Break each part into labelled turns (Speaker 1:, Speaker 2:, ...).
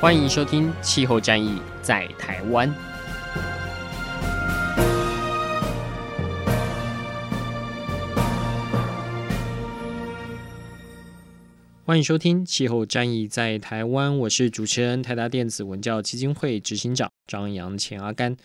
Speaker 1: 欢迎收听《气候战役在台湾》。欢迎收听《气候战役在台湾》，我是主持人台达电子文教基金会执行长张扬前阿甘。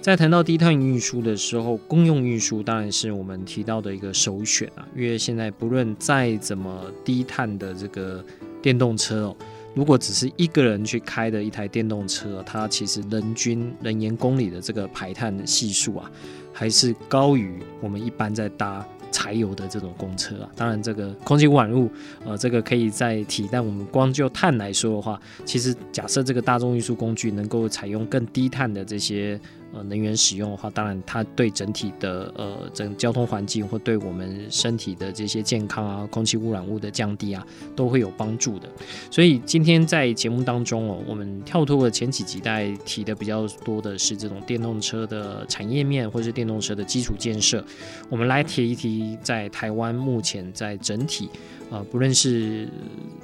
Speaker 1: 在谈到低碳运输的时候，公用运输当然是我们提到的一个首选啊，因为现在不论再怎么低碳的这个电动车哦。如果只是一个人去开的一台电动车，它其实人均人员公里的这个排碳的系数啊，还是高于我们一般在搭柴油的这种公车啊。当然，这个空气污染物，呃，这个可以再提，但我们光就碳来说的话，其实假设这个大众运输工具能够采用更低碳的这些。呃，能源使用的话，当然它对整体的呃整交通环境或对我们身体的这些健康啊、空气污染物的降低啊，都会有帮助的。所以今天在节目当中哦，我们跳脱了前几集带提的比较多的是这种电动车的产业面，或是电动车的基础建设，我们来提一提在台湾目前在整体。呃，不论是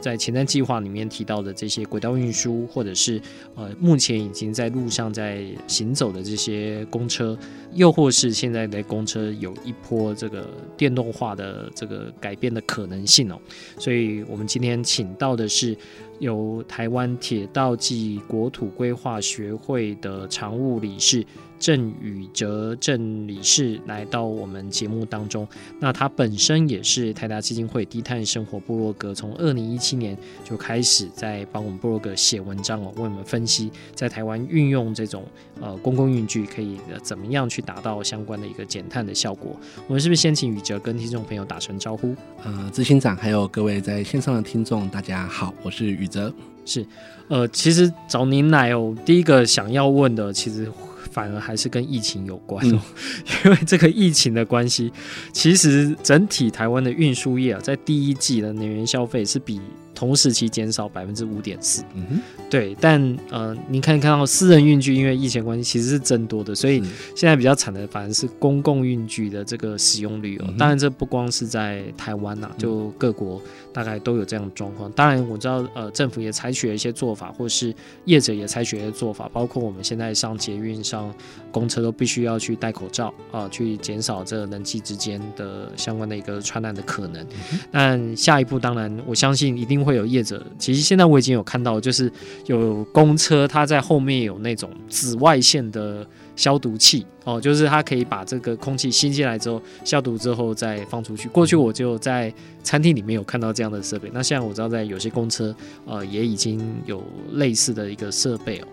Speaker 1: 在前瞻计划里面提到的这些轨道运输，或者是呃目前已经在路上在行走的这些公车，又或是现在的公车有一波这个电动化的这个改变的可能性哦，所以我们今天请到的是由台湾铁道暨国土规划学会的常务理事。郑宇哲郑理事来到我们节目当中，那他本身也是台达基金会低碳生活部落格，从二零一七年就开始在帮我们部落格写文章哦，为我们分析在台湾运用这种呃公共运具可以怎么样去达到相关的一个减碳的效果。我们是不是先请宇哲跟听众朋友打声招呼？
Speaker 2: 呃，执行长还有各位在线上的听众，大家好，我是宇哲。
Speaker 1: 是，呃，其实找您来哦，第一个想要问的其实。反而还是跟疫情有关。哦，因为这个疫情的关系，其实整体台湾的运输业啊，在第一季的能源消费是比同时期减少百分之五点四。嗯哼，对，但呃，您可以看到私人运具因为疫情关系其实是增多的，所以现在比较惨的反而是公共运具的这个使用率哦。当然，这不光是在台湾呐，就各国。大概都有这样的状况。当然，我知道，呃，政府也采取了一些做法，或是业者也采取了一些做法，包括我们现在上捷运、上公车都必须要去戴口罩啊、呃，去减少这人际之间的相关的一个传染的可能。但、嗯、下一步，当然，我相信一定会会有业者。其实现在我已经有看到，就是有公车，它在后面有那种紫外线的。消毒器哦，就是它可以把这个空气吸进来之后消毒之后再放出去。过去我就在餐厅里面有看到这样的设备，那现在我知道在有些公车呃也已经有类似的一个设备哦。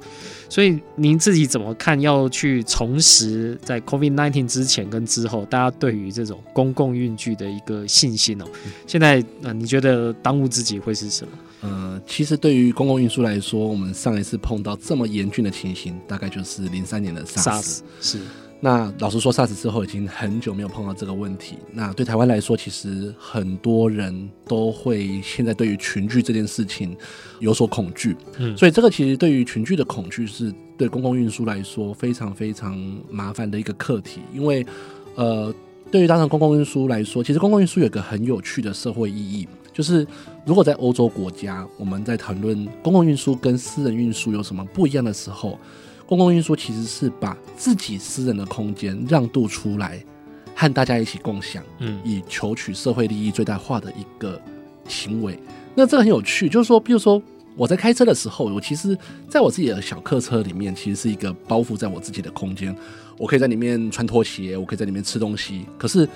Speaker 1: 所以您自己怎么看？要去重拾在 COVID-19 之前跟之后，大家对于这种公共运具的一个信心哦？现在呃，你觉得当务之急会是什么？
Speaker 2: 呃，其实对于公共运输来说，我们上一次碰到这么严峻的情形，大概就是零三年的 SARS。是。那老实说，SARS 之后已经很久没有碰到这个问题。那对台湾来说，其实很多人都会现在对于群聚这件事情有所恐惧。嗯。所以这个其实对于群聚的恐惧，是对公共运输来说非常非常麻烦的一个课题。因为，呃，对于当然公共运输来说，其实公共运输有个很有趣的社会意义。就是如果在欧洲国家，我们在谈论公共运输跟私人运输有什么不一样的时候，公共运输其实是把自己私人的空间让渡出来，和大家一起共享，嗯，以求取社会利益最大化的一个行为。那这个很有趣，就是说，比如说我在开车的时候，我其实在我自己的小客车里面，其实是一个包覆在我自己的空间，我可以在里面穿拖鞋，我可以在里面吃东西，可是。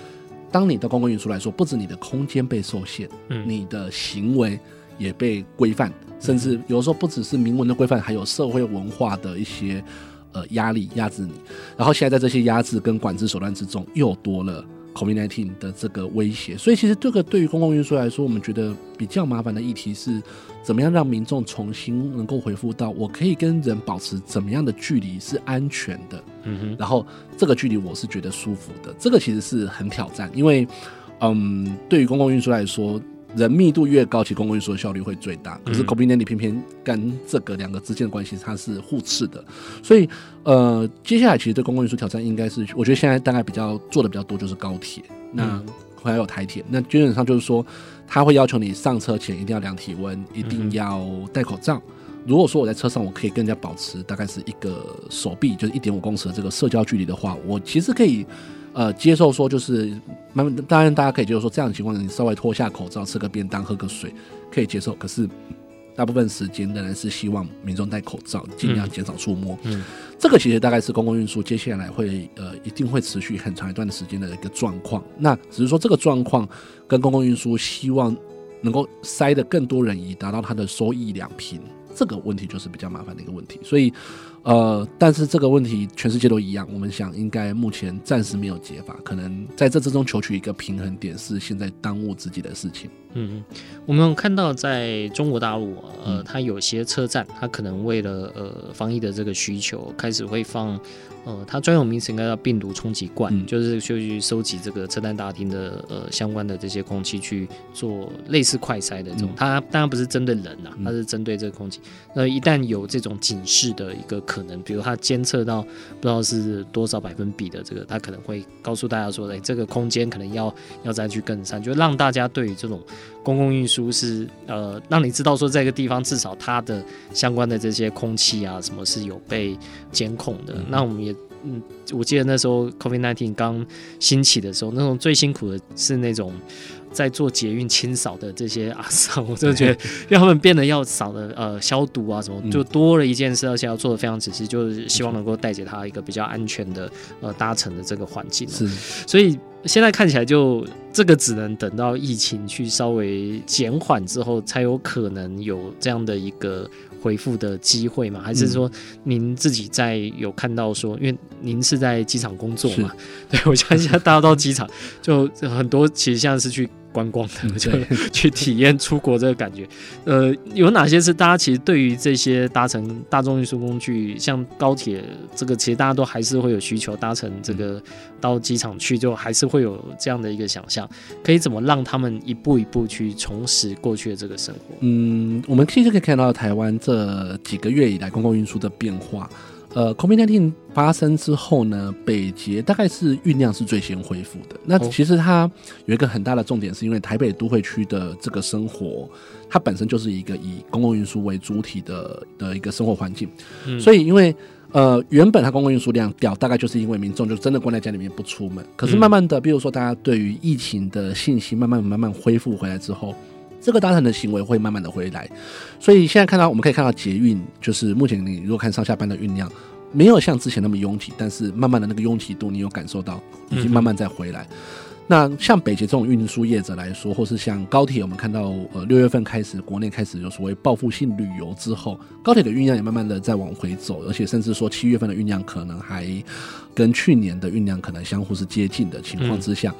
Speaker 2: 当你的公共运输来说，不止你的空间被受限，嗯，你的行为也被规范，甚至有的时候不只是明文的规范，还有社会文化的一些呃压力压制你。然后现在在这些压制跟管制手段之中，又多了 COVID-19 的这个威胁。所以，其实这个对于公共运输来说，我们觉得比较麻烦的议题是，怎么样让民众重新能够回复到我可以跟人保持怎么样的距离是安全的，嗯哼，然后这个距离我是觉得舒服的。这个其实是很挑战，因为，嗯，对于公共运输来说。人密度越高，其公共运输的效率会最大。可是 COVID-19 偏偏跟这个两个之间的关系，它是互斥的。所以，呃，接下来其实对公共运输挑战应该是，我觉得现在大概比较做的比较多就是高铁，那还有台铁。那基本上就是说，他会要求你上车前一定要量体温，一定要戴口罩。如果说我在车上，我可以跟人家保持大概是一个手臂，就是一点五公尺的这个社交距离的话，我其实可以。呃，接受说就是慢慢，当然大家可以接受说这样的情况，你稍微脱下口罩，吃个便当，喝个水，可以接受。可是大部分时间仍然是希望民众戴口罩，尽量减少触摸。嗯，嗯，这个其实大概是公共运输接下来会呃一定会持续很长一段的时间的一个状况。那只是说这个状况跟公共运输希望能够塞得更多人，以达到它的收益两平，这个问题就是比较麻烦的一个问题。所以。呃，但是这个问题全世界都一样，我们想应该目前暂时没有解法，可能在这之中求取一个平衡点是现在当务之急的事情。
Speaker 1: 嗯，我们看到在中国大陆，呃，它有些车站，它可能为了呃防疫的这个需求，开始会放。呃，它专有名词应该叫病毒冲击罐，嗯、就是去收集这个车站大厅的呃相关的这些空气去做类似快筛的这种。嗯、它当然不是针对人呐、啊，它是针对这个空气。那、嗯、一旦有这种警示的一个可能，比如它监测到不知道是多少百分比的这个，它可能会告诉大家说，哎，这个空间可能要要再去更善，就让大家对于这种公共运输是呃，让你知道说这个地方至少它的相关的这些空气啊什么是有被监控的。嗯、那我们也。嗯，我记得那时候 COVID nineteen 刚兴起的时候，那种最辛苦的是那种在做捷运清扫的这些 阿桑，我真的觉得让他们变得要扫的呃消毒啊什么，就多了一件事，而且要做的非常仔细，就是希望能够带给他一个比较安全的呃搭乘的这个环境。是，所以现在看起来就这个只能等到疫情去稍微减缓之后，才有可能有这样的一个。回复的机会嘛？还是说您自己在有看到说，因为您是在机场工作嘛？是 对，我相信大家到机场就很多，其实现在是去。观光的就 去体验出国这个感觉，呃，有哪些是大家其实对于这些搭乘大众运输工具，像高铁这个，其实大家都还是会有需求搭乘这个到机场去，就还是会有这样的一个想象，可以怎么让他们一步一步去重拾过去的这个生活？
Speaker 2: 嗯，我们其实可以看到台湾这几个月以来公共运输的变化。呃，COVID-19 发生之后呢，北捷大概是运量是最先恢复的。那其实它有一个很大的重点，是因为台北都会区的这个生活，它本身就是一个以公共运输为主体的的一个生活环境。嗯、所以，因为呃，原本它公共运输量掉，大概就是因为民众就真的关在家里面不出门。可是慢慢的，比如说大家对于疫情的信心慢慢慢慢恢复回来之后。这个搭乘的行为会慢慢的回来，所以现在看到我们可以看到捷运，就是目前你如果看上下班的运量，没有像之前那么拥挤，但是慢慢的那个拥挤度你有感受到，已经慢慢在回来。那像北捷这种运输业者来说，或是像高铁，我们看到呃六月份开始国内开始有所谓报复性旅游之后，高铁的运量也慢慢的在往回走，而且甚至说七月份的运量可能还跟去年的运量可能相互是接近的情况之下。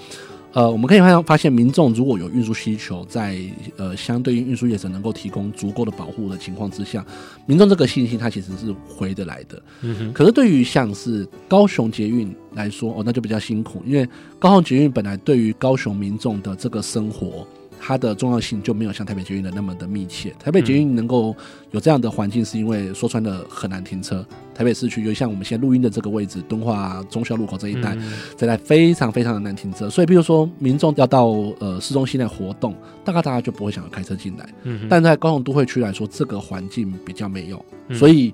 Speaker 2: 呃，我们可以发发现，民众如果有运输需求，在呃相对于运输业者能够提供足够的保护的情况之下，民众这个信心它其实是回得来的。嗯哼。可是对于像是高雄捷运来说，哦，那就比较辛苦，因为高雄捷运本来对于高雄民众的这个生活。它的重要性就没有像台北捷运的那么的密切。台北捷运能够有这样的环境，是因为说穿了很难停车。台北市区就像我们现在录音的这个位置，敦化忠孝路口这一带，这一带非常非常的难停车。所以，比如说民众要到呃市中心来活动，大概大家就不会想要开车进来。但在高雄都会区来说，这个环境比较没有，所以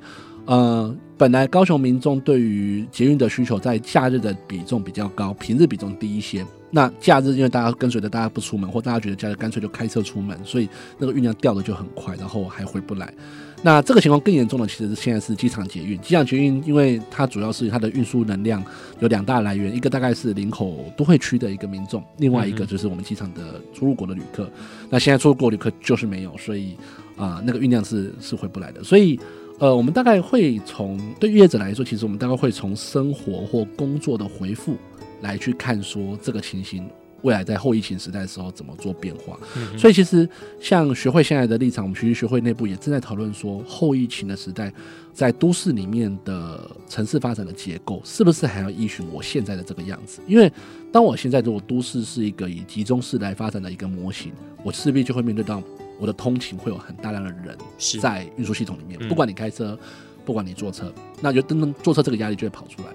Speaker 2: 呃，本来高雄民众对于捷运的需求在假日的比重比较高，平日比重低一些。那假日因为大家跟随着大家不出门，或大家觉得假日干脆就开车出门，所以那个运量掉的就很快，然后还回不来。那这个情况更严重的，其实是现在是机场捷运。机场捷运因为它主要是它的运输能量有两大来源，一个大概是林口都会区的一个民众，另外一个就是我们机场的出入国的旅客。那现在出入国旅客就是没有，所以啊、呃，那个运量是是回不来的。所以呃，我们大概会从对业者来说，其实我们大概会从生活或工作的回复。来去看说这个情形。未来在后疫情时代的时候怎么做变化？嗯、所以其实像学会现在的立场，我们学习学会内部也正在讨论说，后疫情的时代，在都市里面的城市发展的结构，是不是还要依循我现在的这个样子？因为当我现在如果都市是一个以集中式来发展的一个模型，我势必就会面对到我的通勤会有很大量的人在运输系统里面，不管你开车，不管你坐车，那就等等坐车这个压力就会跑出来。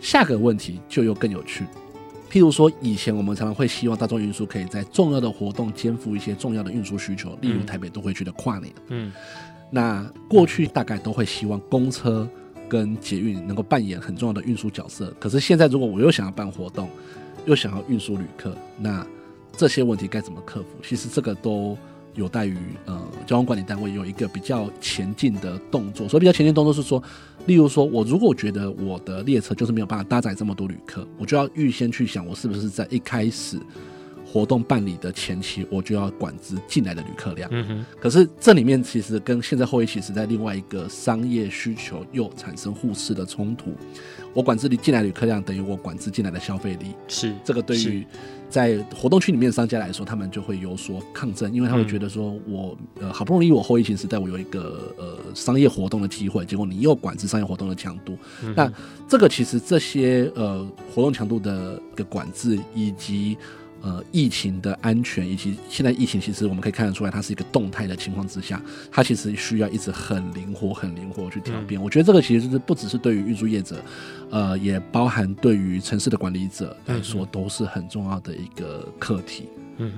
Speaker 2: 下个问题就又更有趣。譬如说，以前我们常常会希望大众运输可以在重要的活动肩负一些重要的运输需求，例如台北都会区的跨年。嗯，那过去大概都会希望公车跟捷运能够扮演很重要的运输角色。可是现在，如果我又想要办活动，又想要运输旅客，那这些问题该怎么克服？其实这个都。有待于呃交通管理单位有一个比较前进的动作，所以比较前进动作是说，例如说我如果觉得我的列车就是没有办法搭载这么多旅客，我就要预先去想，我是不是在一开始活动办理的前期，我就要管制进来的旅客量。嗯哼。可是这里面其实跟现在后疫情时代另外一个商业需求又产生互斥的冲突。我管制你进来旅客量，等于我管制进来的消费力。是这个对于。在活动区里面的商家来说，他们就会有所抗争，因为他会觉得说我，我呃好不容易我后疫情时代我有一个呃商业活动的机会，结果你又管制商业活动的强度，嗯、那这个其实这些呃活动强度的一个管制以及。呃，疫情的安全以及现在疫情，其实我们可以看得出来，它是一个动态的情况之下，它其实需要一直很灵活、很灵活去调变。我觉得这个其实就是不只是对于运输业者，呃，也包含对于城市的管理者来说，都是很重要的一个课题。嗯嗯，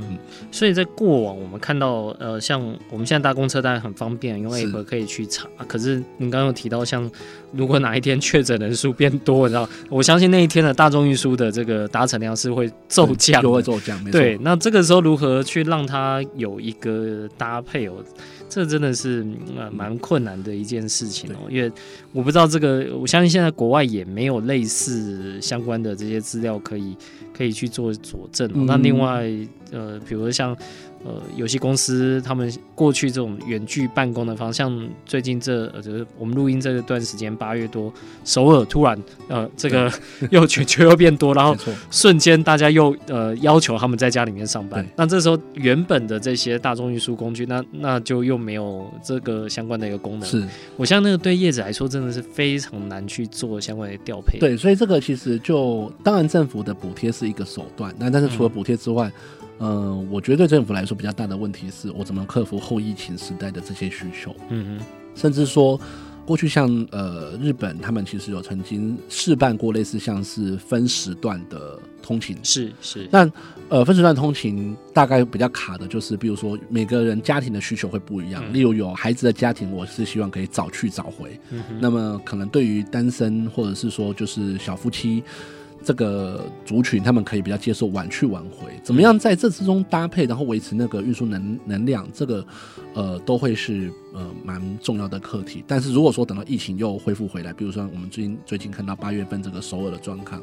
Speaker 1: 所以在过往我们看到，呃，像我们现在搭公车当然很方便，因为 App 可以去查。可是您刚刚有提到，像如果哪一天确诊人数变多，你知道，我相信那一天的大众运输的这个搭乘量是会骤降，
Speaker 2: 就会骤降。
Speaker 1: 对，那这个时候如何去让它有一个搭配哦？这真的是呃蛮困难的一件事情哦，因为我不知道这个，我相信现在国外也没有类似相关的这些资料可以可以去做佐证哦。那另外呃，比如像。呃，有些公司他们过去这种远距办公的方向，最近这呃，就是我们录音这段时间八月多，首尔突然呃，这个 又全球又变多，然后瞬间大家又呃要求他们在家里面上班。那这时候原本的这些大众运输工具，那那就又没有这个相关的一个功能。是，我像那个对业者来说，真的是非常难去做相关的调配。
Speaker 2: 对，所以这个其实就当然政府的补贴是一个手段，那但是除了补贴之外。嗯呃，我觉得对政府来说比较大的问题是我怎么克服后疫情时代的这些需求。嗯哼，甚至说过去像呃日本，他们其实有曾经试办过类似像是分时段的通勤。是是。但呃分时段通勤大概比较卡的就是，比如说每个人家庭的需求会不一样。嗯、例如有孩子的家庭，我是希望可以早去早回。嗯哼。那么可能对于单身或者是说就是小夫妻。这个族群他们可以比较接受晚去晚回，怎么样在这之中搭配，然后维持那个运输能能量，这个呃都会是呃蛮重要的课题。但是如果说等到疫情又恢复回来，比如说我们最近最近看到八月份这个首尔的状况，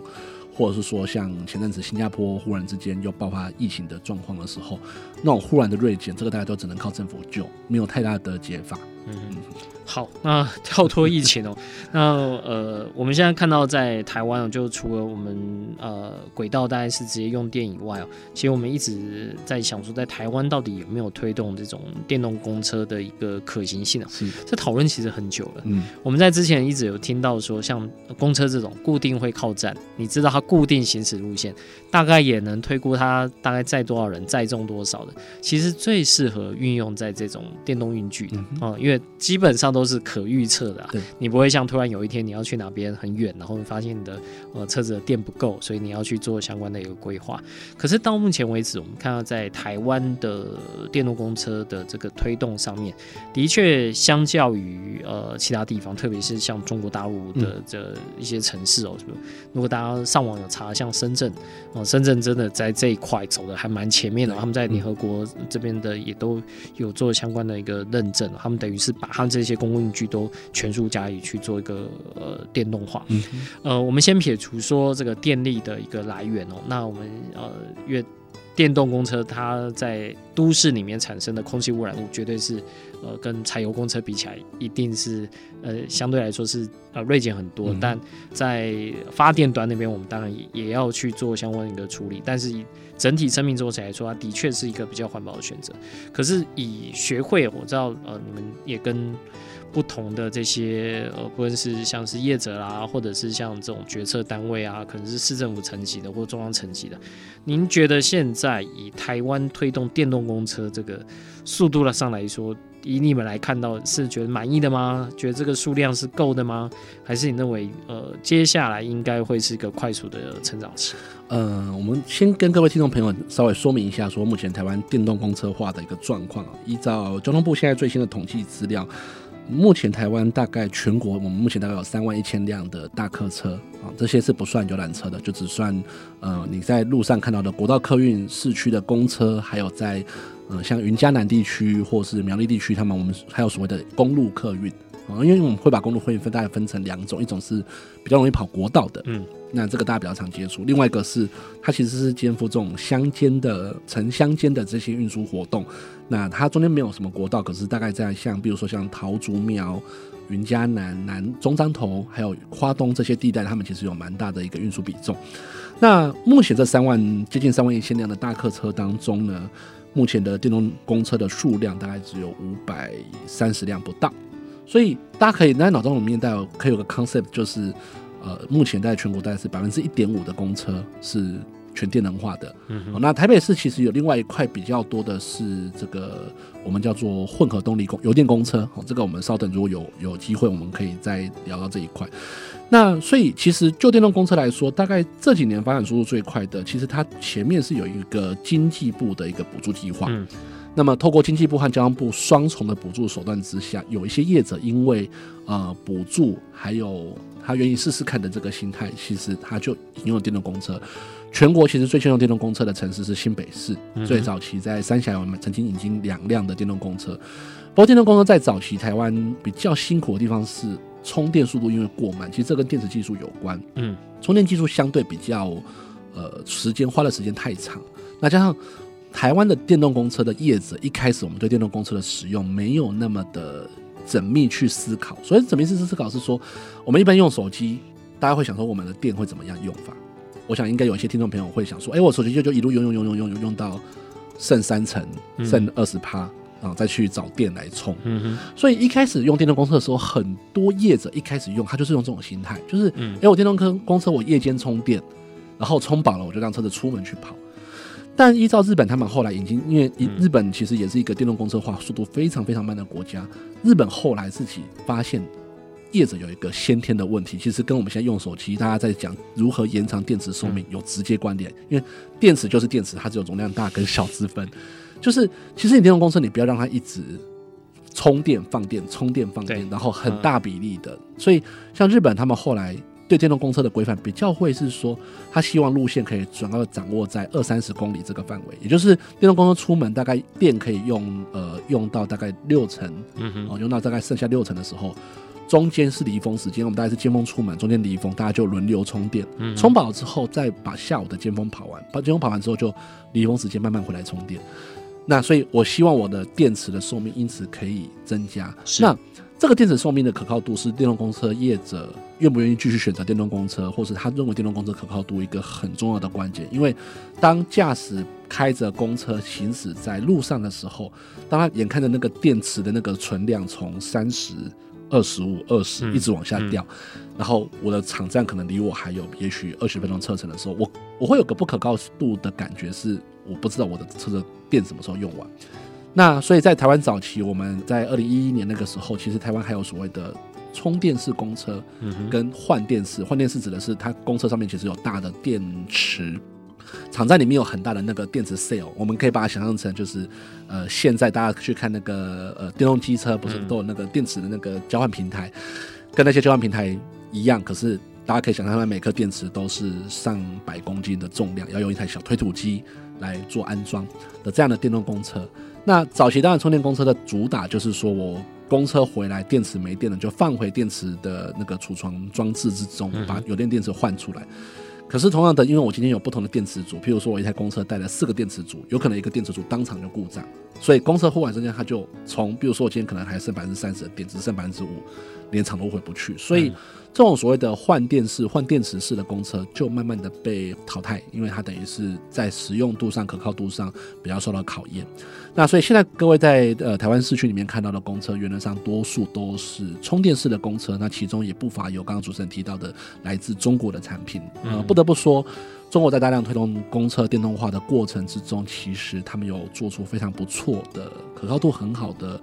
Speaker 2: 或者是说像前阵子新加坡忽然之间又爆发疫情的状况的时候，那种忽然的锐减，这个大家都只能靠政府救，没有太大的解法。嗯。
Speaker 1: 好，那跳脱疫情哦，那呃，我们现在看到在台湾哦就除了我们呃轨道大概是直接用电以外哦，其实我们一直在想说，在台湾到底有没有推动这种电动公车的一个可行性啊？是，这讨论其实很久了。嗯，我们在之前一直有听到说，像公车这种固定会靠站，你知道它固定行驶路线，大概也能推估它大概载多少人，载重多少的，其实最适合运用在这种电动运具的啊、嗯，因为基本上。都是可预测的、啊，你不会像突然有一天你要去哪边很远，然后发现你的呃车子的电不够，所以你要去做相关的一个规划。可是到目前为止，我们看到在台湾的电动公车的这个推动上面，的确相较于呃其他地方，特别是像中国大陆的这一些城市哦？如果大家上网有查，像深圳哦、呃，深圳真的在这一块走的还蛮前面的，他们在联合国这边的也都有做相关的一个认证，他们等于是把它们这些。公共运具都全数加以去做一个呃电动化，嗯，呃，我们先撇除说这个电力的一个来源哦，那我们呃越电动公车它在都市里面产生的空气污染物，绝对是呃跟柴油公车比起来，一定是呃相对来说是呃锐减很多。嗯、但在发电端那边，我们当然也也要去做相关的一个处理。但是以整体生命周期来说，它的确是一个比较环保的选择。可是以学会，我知道呃你们也跟。不同的这些呃，不论是像是业者啦，或者是像这种决策单位啊，可能是市政府层级的或中央层级的，您觉得现在以台湾推动电动公车这个速度上来说，以你们来看到是觉得满意的吗？觉得这个数量是够的吗？还是你认为呃，接下来应该会是一个快速的成长期？
Speaker 2: 呃，我们先跟各位听众朋友稍微说明一下，说目前台湾电动公车化的一个状况啊，依照交通部现在最新的统计资料。目前台湾大概全国，我们目前大概有三万一千辆的大客车啊，这些是不算游览车的，就只算呃你在路上看到的国道客运、市区的公车，还有在呃像云嘉南地区或是苗栗地区，他们我们还有所谓的公路客运。啊，因为我们会把公路客运分大概分成两种，一种是比较容易跑国道的，嗯。那这个大家比较常接触，另外一个是它其实是肩负这种乡间的城乡间的这些运输活动。那它中间没有什么国道，可是大概在像比如说像桃竹苗、云嘉南、南中彰头还有花东这些地带，他们其实有蛮大的一个运输比重。那目前这三万接近三万一千辆的大客车当中呢，目前的电动公车的数量大概只有五百三十辆不到。所以大家可以在脑中里面带可以有个 concept 就是。呃，目前在全国大概是百分之一点五的公车是全电能化的。嗯、哦，那台北市其实有另外一块比较多的是这个我们叫做混合动力公油电公车。哦，这个我们稍等，如果有有机会，我们可以再聊到这一块。那所以其实就电动公车来说，大概这几年发展速度最快的，其实它前面是有一个经济部的一个补助计划。嗯。那么，透过经济部和交通部双重的补助手段之下，有一些业者因为呃补助，还有他愿意试试看的这个心态，其实他就引用了电动公车。全国其实最先用电动公车的城市是新北市，最早期在三峡我们曾经引进两辆的电动公车。不过，电动公车在早期台湾比较辛苦的地方是充电速度因为过慢，其实这跟电池技术有关。嗯，充电技术相对比较呃时间花的时间太长，那加上。台湾的电动公车的业者，一开始我们对电动公车的使用没有那么的缜密去思考。所以缜密去思考是说，我们一般用手机，大家会想说我们的电会怎么样用法？我想应该有一些听众朋友会想说，哎，我手机就就一路用用用用用用用到剩三成，剩二十趴，然后再去找电来充。所以一开始用电动公车的时候，很多业者一开始用，他就是用这种心态，就是，哎，我电动车公车我夜间充电，然后充饱了我就让车子出门去跑。但依照日本，他们后来已经，因为日本其实也是一个电动公车化速度非常非常慢的国家。日本后来自己发现，业者有一个先天的问题，其实跟我们现在用手机，大家在讲如何延长电池寿命有直接关联。因为电池就是电池，它只有容量大跟小之分。就是其实你电动公车，你不要让它一直充电放电，充电放电，然后很大比例的。所以像日本他们后来。对电动公车的规范比较会是说，他希望路线可以主要掌握在二三十公里这个范围，也就是电动公车出门大概电可以用呃用到大概六成，嗯哼，哦用到大概剩下六成的时候，中间是离峰时间，我们大概是尖峰出门，中间离峰，大家就轮流充电，充饱之后再把下午的尖峰跑完，把尖峰跑完之后就离峰时间慢慢回来充电。那所以我希望我的电池的寿命因此可以增加。那这个电池寿命的可靠度是电动公车业者愿不愿意继续选择电动公车，或是他认为电动公车可靠度一个很重要的关键。因为当驾驶开着公车行驶在路上的时候，当他眼看着那个电池的那个存量从三十、二十五、二十一直往下掉，然后我的场站可能离我还有也许二十分钟车程的时候，我我会有个不可靠度的感觉，是我不知道我的车子电什么时候用完。那所以在台湾早期，我们在二零一一年那个时候，其实台湾还有所谓的充电式公车，跟换电式。换电式指的是它公车上面其实有大的电池，场站里面有很大的那个电池 cell，我们可以把它想象成就是，呃，现在大家去看那个呃电动机车，不是都有那个电池的那个交换平台，跟那些交换平台一样，可是大家可以想象，它每颗电池都是上百公斤的重量，要用一台小推土机来做安装的这样的电动公车。那早期当然充电公车的主打就是说，我公车回来电池没电了，就放回电池的那个储存装置之中，把有电电池换出来。可是同样的，因为我今天有不同的电池组，譬如说我一台公车带了四个电池组，有可能一个电池组当场就故障，所以公车忽然之间它就从，比如说我今天可能还剩百分之三十电，池剩百分之五，连厂都回不去，所以。嗯这种所谓的换电式、换电池式的公车，就慢慢的被淘汰，因为它等于是在实用度上、可靠度上比较受到考验。那所以现在各位在呃台湾市区里面看到的公车，原则上多数都是充电式的公车，那其中也不乏有刚刚主持人提到的来自中国的产品。呃，不得不说，中国在大量推动公车电动化的过程之中，其实他们有做出非常不错的、可靠度很好的。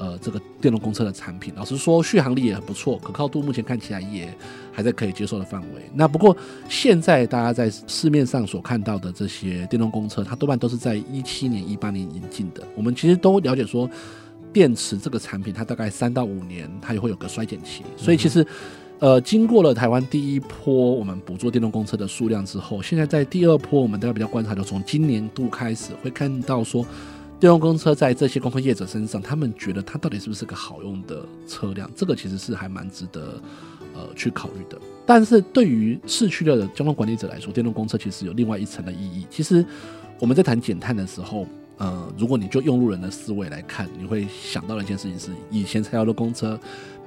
Speaker 2: 呃，这个电动公车的产品，老实说，续航力也很不错，可靠度目前看起来也还在可以接受的范围。那不过现在大家在市面上所看到的这些电动公车，它多半都是在一七年、一八年引进的。我们其实都了解说，电池这个产品它大概三到五年它也会有个衰减期。所以其实，呃，经过了台湾第一波我们捕捉电动公车的数量之后，现在在第二波，我们大家比较观察，就从今年度开始会看到说。电动公车在这些公车业者身上，他们觉得它到底是不是个好用的车辆？这个其实是还蛮值得呃去考虑的。但是对于市区的交通管理者来说，电动公车其实有另外一层的意义。其实我们在谈减碳的时候，呃，如果你就用路人的思维来看，你会想到的一件事情是，以前柴油的公车。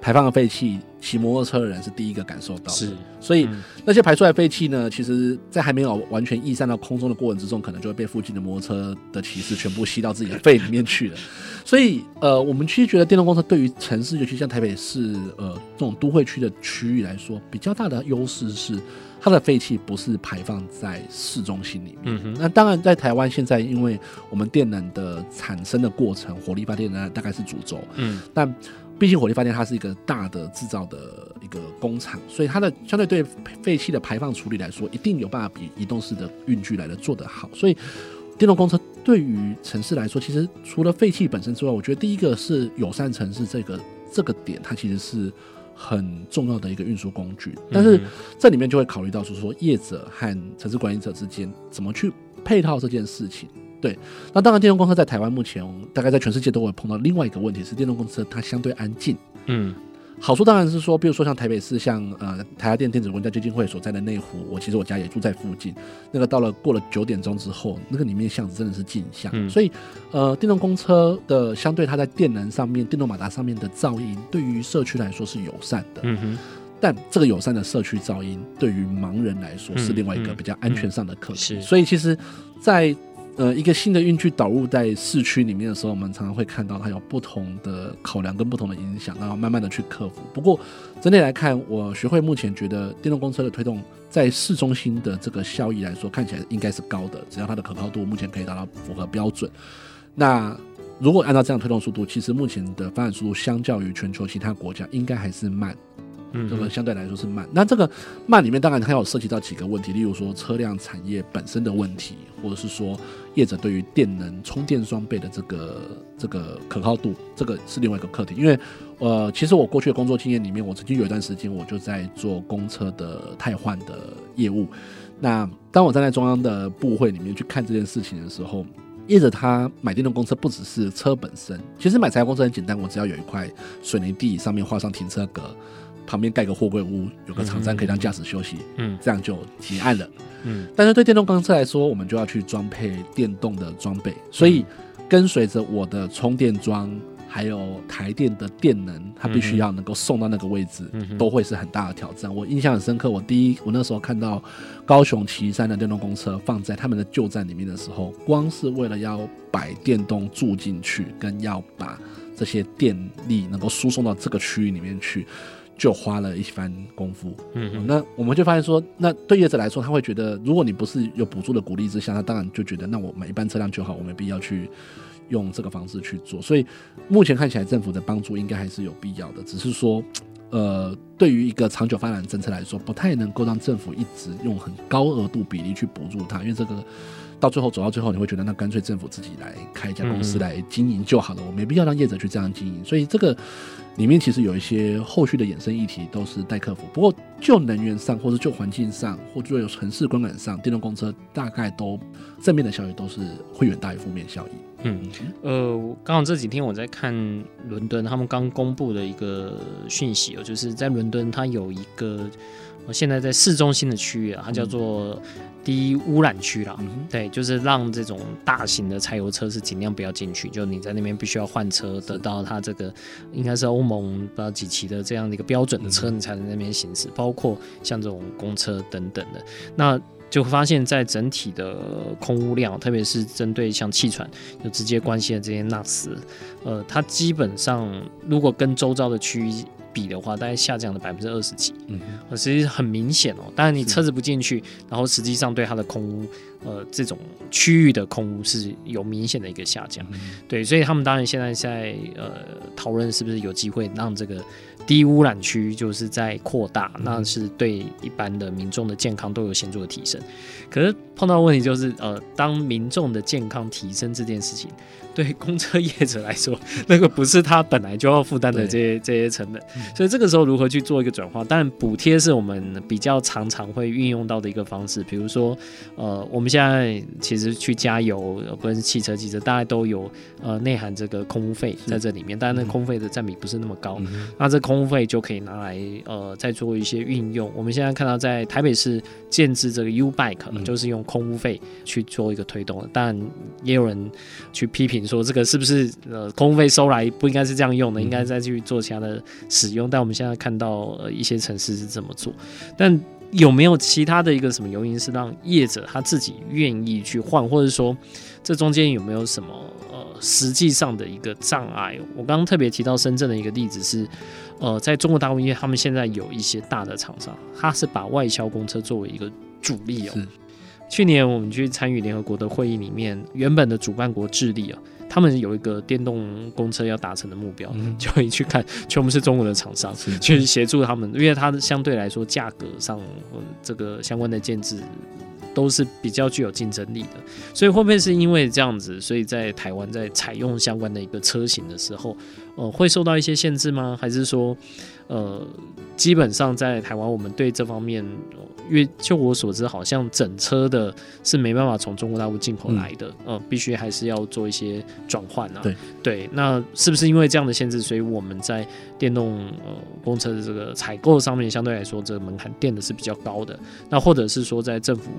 Speaker 2: 排放的废气，骑摩托车的人是第一个感受到的。是，所以那些排出来废气呢，其实，在还没有完全逸散到空中的过程之中，可能就会被附近的摩托车的骑士全部吸到自己的肺里面去了。所以，呃，我们其实觉得电动公车对于城市，尤其像台北市，呃，这种都会区的区域来说，比较大的优势是它的废气不是排放在市中心里面。嗯哼。那当然，在台湾现在，因为我们电能的产生的过程，火力发电呢，大概是主轴。嗯。但毕竟火力发电它是一个大的制造的一个工厂，所以它的相对对废气的排放处理来说，一定有办法比移动式的运具来的做得好。所以电动公车对于城市来说，其实除了废气本身之外，我觉得第一个是友善城市这个这个点，它其实是很重要的一个运输工具。但是这里面就会考虑到说，说业者和城市管理者之间怎么去配套这件事情。对，那当然，电动公车在台湾目前大概在全世界都会碰到另外一个问题是，电动公车它相对安静。嗯，好处当然是说，比如说像台北市，像呃台达电电子文教基金会所在的内湖，我其实我家也住在附近。那个到了过了九点钟之后，那个里面巷子真的是静巷。嗯，所以呃，电动公车的相对它在电能上面、电动马达上面的噪音，对于社区来说是友善的。嗯哼，但这个友善的社区噪音，对于盲人来说是另外一个比较安全上的课题。所以其实，在呃，一个新的运具导入在市区里面的时候，我们常常会看到它有不同的考量跟不同的影响，然后慢慢的去克服。不过整体来看，我学会目前觉得电动公车的推动在市中心的这个效益来说，看起来应该是高的，只要它的可靠度目前可以达到符合标准。那如果按照这样推动速度，其实目前的发展速度相较于全球其他国家，应该还是慢。嗯，这个相对来说是慢。那这个慢里面当然它有涉及到几个问题，例如说车辆产业本身的问题，或者是说业者对于电能充电装备的这个这个可靠度，这个是另外一个课题。因为呃，其实我过去的工作经验里面，我曾经有一段时间我就在做公车的汰换的业务。那当我站在中央的部会里面去看这件事情的时候，业者他买电动公车不只是车本身，其实买柴油公车很简单，我只要有一块水泥地，上面画上停车格。旁边盖个货柜屋，有个场站可以让驾驶休息，嗯，这样就结案了，嗯。但是对电动公车来说，我们就要去装配电动的装备，所以跟随着我的充电桩，还有台电的电能，它必须要能够送到那个位置，都会是很大的挑战。我印象很深刻，我第一我那时候看到高雄旗山的电动公车放在他们的旧站里面的时候，光是为了要摆电动住进去，跟要把这些电力能够输送到这个区域里面去。就花了一番功夫，嗯，那我们就发现说，那对业者来说，他会觉得，如果你不是有补助的鼓励之下，他当然就觉得，那我买一般车辆就好，我没必要去用这个方式去做。所以目前看起来，政府的帮助应该还是有必要的，只是说，呃，对于一个长久发展的政策来说，不太能够让政府一直用很高额度比例去补助它，因为这个到最后走到最后，你会觉得，那干脆政府自己来开一家公司来经营就好了，我没必要让业者去这样经营。所以这个。里面其实有一些后续的衍生议题都是待克服。不过就能源上，或是就环境上，或者有城市观感上，电动公车大概都正面的效益都是会远大于负面效益。
Speaker 1: 嗯，呃，刚好这几天我在看伦敦，他们刚公布的一个讯息哦，就是在伦敦，它有一个现在在市中心的区域啊，它叫做低污染区啦。嗯、对，就是让这种大型的柴油车是尽量不要进去，就你在那边必须要换车，得到它这个应该是欧盟不知道几期的这样的一个标准的车，你才能那边行驶，包括像这种公车等等的。那就发现，在整体的空污量，特别是针对像气喘有直接关系的这些纳斯，呃，它基本上如果跟周遭的区域比的话，大概下降了百分之二十几，嗯，其实很明显哦。当然，你车子不进去，然后实际上对它的空污，呃，这种区域的空污是有明显的一个下降，嗯，对，所以他们当然现在在呃讨论是不是有机会让这个。低污染区就是在扩大，那是对一般的民众的健康都有显著的提升。可是碰到问题就是，呃，当民众的健康提升这件事情，对公车业者来说，那个不是他本来就要负担的这些这些成本。所以这个时候如何去做一个转化？当然，补贴是我们比较常常会运用到的一个方式。比如说，呃，我们现在其实去加油，不论是汽车、汽车，大家都有呃内含这个空污费在这里面，但是那空费的占比不是那么高。那这空污费就可以拿来呃再做一些运用。我们现在看到在台北市建制这个 U Bike，就是用空污费去做一个推动的，但也有人去批评说，这个是不是呃空费收来不应该是这样用的，应该再去做其他的使用。但我们现在看到呃一些城市是这么做，但有没有其他的一个什么原因是让业者他自己愿意去换，或者说这中间有没有什么呃实际上的一个障碍？我刚刚特别提到深圳的一个例子是。呃，在中国大陆，因为他们现在有一些大的厂商，他是把外销公车作为一个主力哦。去年我们去参与联合国的会议里面，原本的主办国智利啊，他们有一个电动公车要达成的目标，嗯、就一去看，全部是中国的厂商去协助他们，因为它相对来说价格上，这个相关的建制。都是比较具有竞争力的，所以会不会是因为这样子，所以在台湾在采用相关的一个车型的时候，呃，会受到一些限制吗？还是说，呃，基本上在台湾我们对这方面？因为就我所知，好像整车的是没办法从中国大陆进口来的，嗯，呃、必须还是要做一些转换啊。对对，那是不是因为这样的限制，所以我们在电动呃公车的这个采购上面，相对来说这个门槛垫的是比较高的？那或者是说，在政府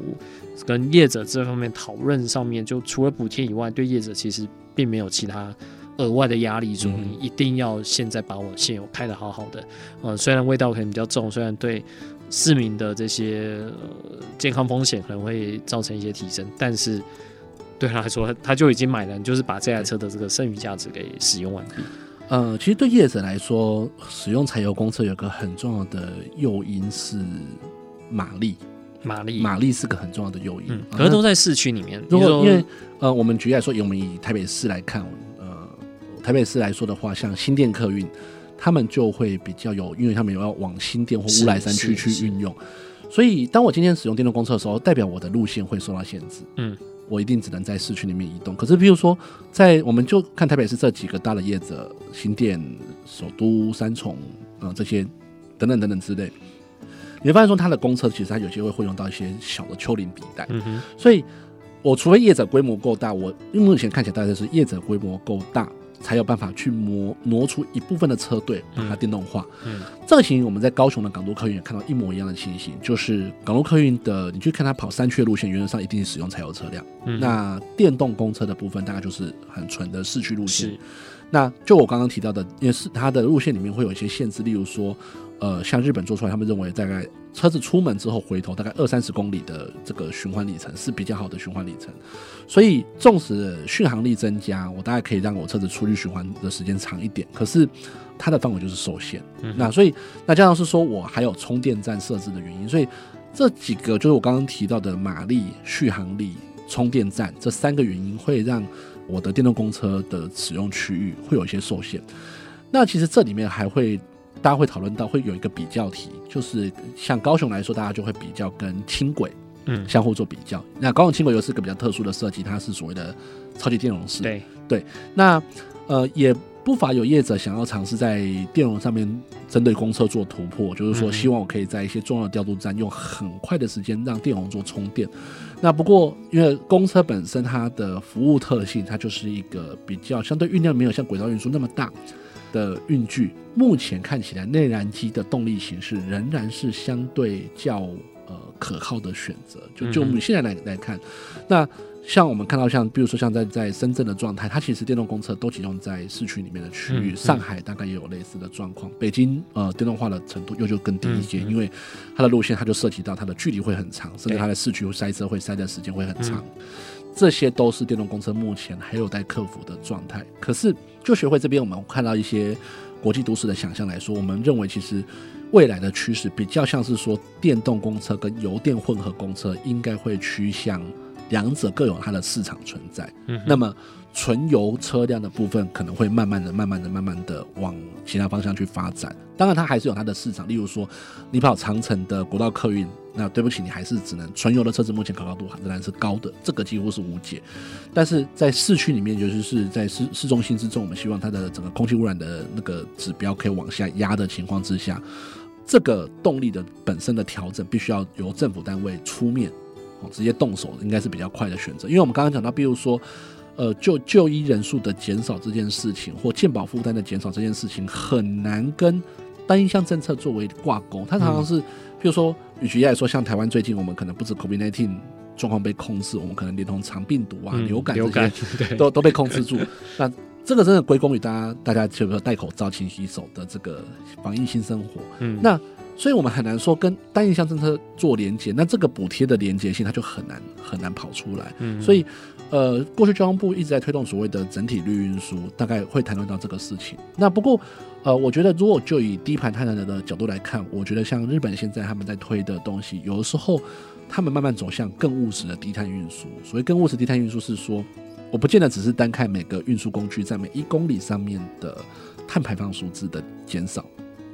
Speaker 1: 跟业者这方面讨论上面，就除了补贴以外，对业者其实并没有其他额外的压力，说你一定要现在把我现有开的好好的，呃，虽然味道可能比较重，虽然对。市民的这些健康风险可能会造成一些提升，但是对他来说，他就已经买了，就是把这台车的这个剩余价值给使用完毕。
Speaker 2: 呃，其实对业者来说，使用柴油公车有个很重要的诱因是马力，
Speaker 1: 马力，
Speaker 2: 马力是个很重要的诱因。
Speaker 1: 嗯，可是都在市区里面。
Speaker 2: 如果因为呃，我们举例来说，以我们以台北市来看，呃，台北市来说的话，像新店客运。他们就会比较有，因为他们有要往新店或乌来山区去运用，所以当我今天使用电动公车的时候，代表我的路线会受到限制。嗯，我一定只能在市区里面移动。可是，比如说，在我们就看台北市这几个大的业者，新店、首都、三重，嗯、呃，这些等等等等之类，你会发现说，它的公车其实它有些会会用到一些小的丘陵地带。嗯哼，所以我除非业者规模够大，我因为目前看起来大概是业者规模够大。才有办法去挪挪出一部分的车队，把它电动化。嗯，嗯，这个情形我们在高雄的港都客运也看到一模一样的情形，就是港都客运的，你去看它跑山区的路线，原则上一定是使用柴油车辆。嗯，那电动公车的部分大概就是很纯的市区路线。那就我刚刚提到的，也是它的路线里面会有一些限制，例如说。呃，像日本做出来，他们认为大概车子出门之后回头大概二三十公里的这个循环里程是比较好的循环里程，所以纵使续航力增加，我大概可以让我车子出去循环的时间长一点，可是它的范围就是受限。嗯、那所以那加上是说我还有充电站设置的原因，所以这几个就是我刚刚提到的马力、续航力、充电站这三个原因会让我的电动公车的使用区域会有一些受限。那其实这里面还会。大家会讨论到会有一个比较题，就是像高雄来说，大家就会比较跟轻轨，嗯，相互做比较。嗯、那高雄轻轨又是个比较特殊的设计，它是所谓的超级电容式。对对。那呃，也不乏有业者想要尝试在电容上面针对公车做突破，就是说希望我可以在一些重要的调度站用很快的时间让电容做充电。那不过因为公车本身它的服务特性，它就是一个比较相对运量没有像轨道运输那么大的运具，目前看起来内燃机的动力形式仍然是相对较呃可靠的选择。就就我们现在来来看，那。像我们看到，像比如说像在在深圳的状态，它其实电动公车都集中在市区里面的区域。上海大概也有类似的状况。北京呃电动化的程度又就更低一些，因为它的路线它就涉及到它的距离会很长，甚至它的市区塞车会塞的时间会很长。这些都是电动公车目前还有待克服的状态。可是就学会这边，我们看到一些国际都市的想象来说，我们认为其实未来的趋势比较像是说，电动公车跟油电混合公车应该会趋向。两者各有它的市场存在，嗯，那么纯油车辆的部分可能会慢慢的、慢慢的、慢慢的往其他方向去发展。当然，它还是有它的市场。例如说，你跑长城的国道客运，那对不起，你还是只能纯油的车子，目前可靠度仍然是高的，这个几乎是无解。但是在市区里面，尤其是在市市中心之中，我们希望它的整个空气污染的那个指标可以往下压的情况之下，这个动力的本身的调整，必须要由政府单位出面。直接动手应该是比较快的选择，因为我们刚刚讲到，比如说，呃，就就医人数的减少这件事情，或健保负担的减少这件事情，很难跟单一项政策作为挂钩。它常常是，比如说，与其来说，像台湾最近，我们可能不止 COVID-19 状况被控制，我们可能连同肠病毒啊、流感这些 都都被控制住。那这个真的归功于大家，大家就比如说戴口罩、勤洗手的这个防疫新生活。嗯，那。所以我们很难说跟单一项政策做连接，那这个补贴的连接性它就很难很难跑出来。嗯，所以呃，过去交通部一直在推动所谓的整体绿运输，大概会谈论到这个事情。那不过呃，我觉得如果就以低盘碳的的角度来看，我觉得像日本现在他们在推的东西，有的时候他们慢慢走向更务实的低碳运输。所谓更务实低碳运输是说，我不见得只是单看每个运输工具在每一公里上面的碳排放数字的减少，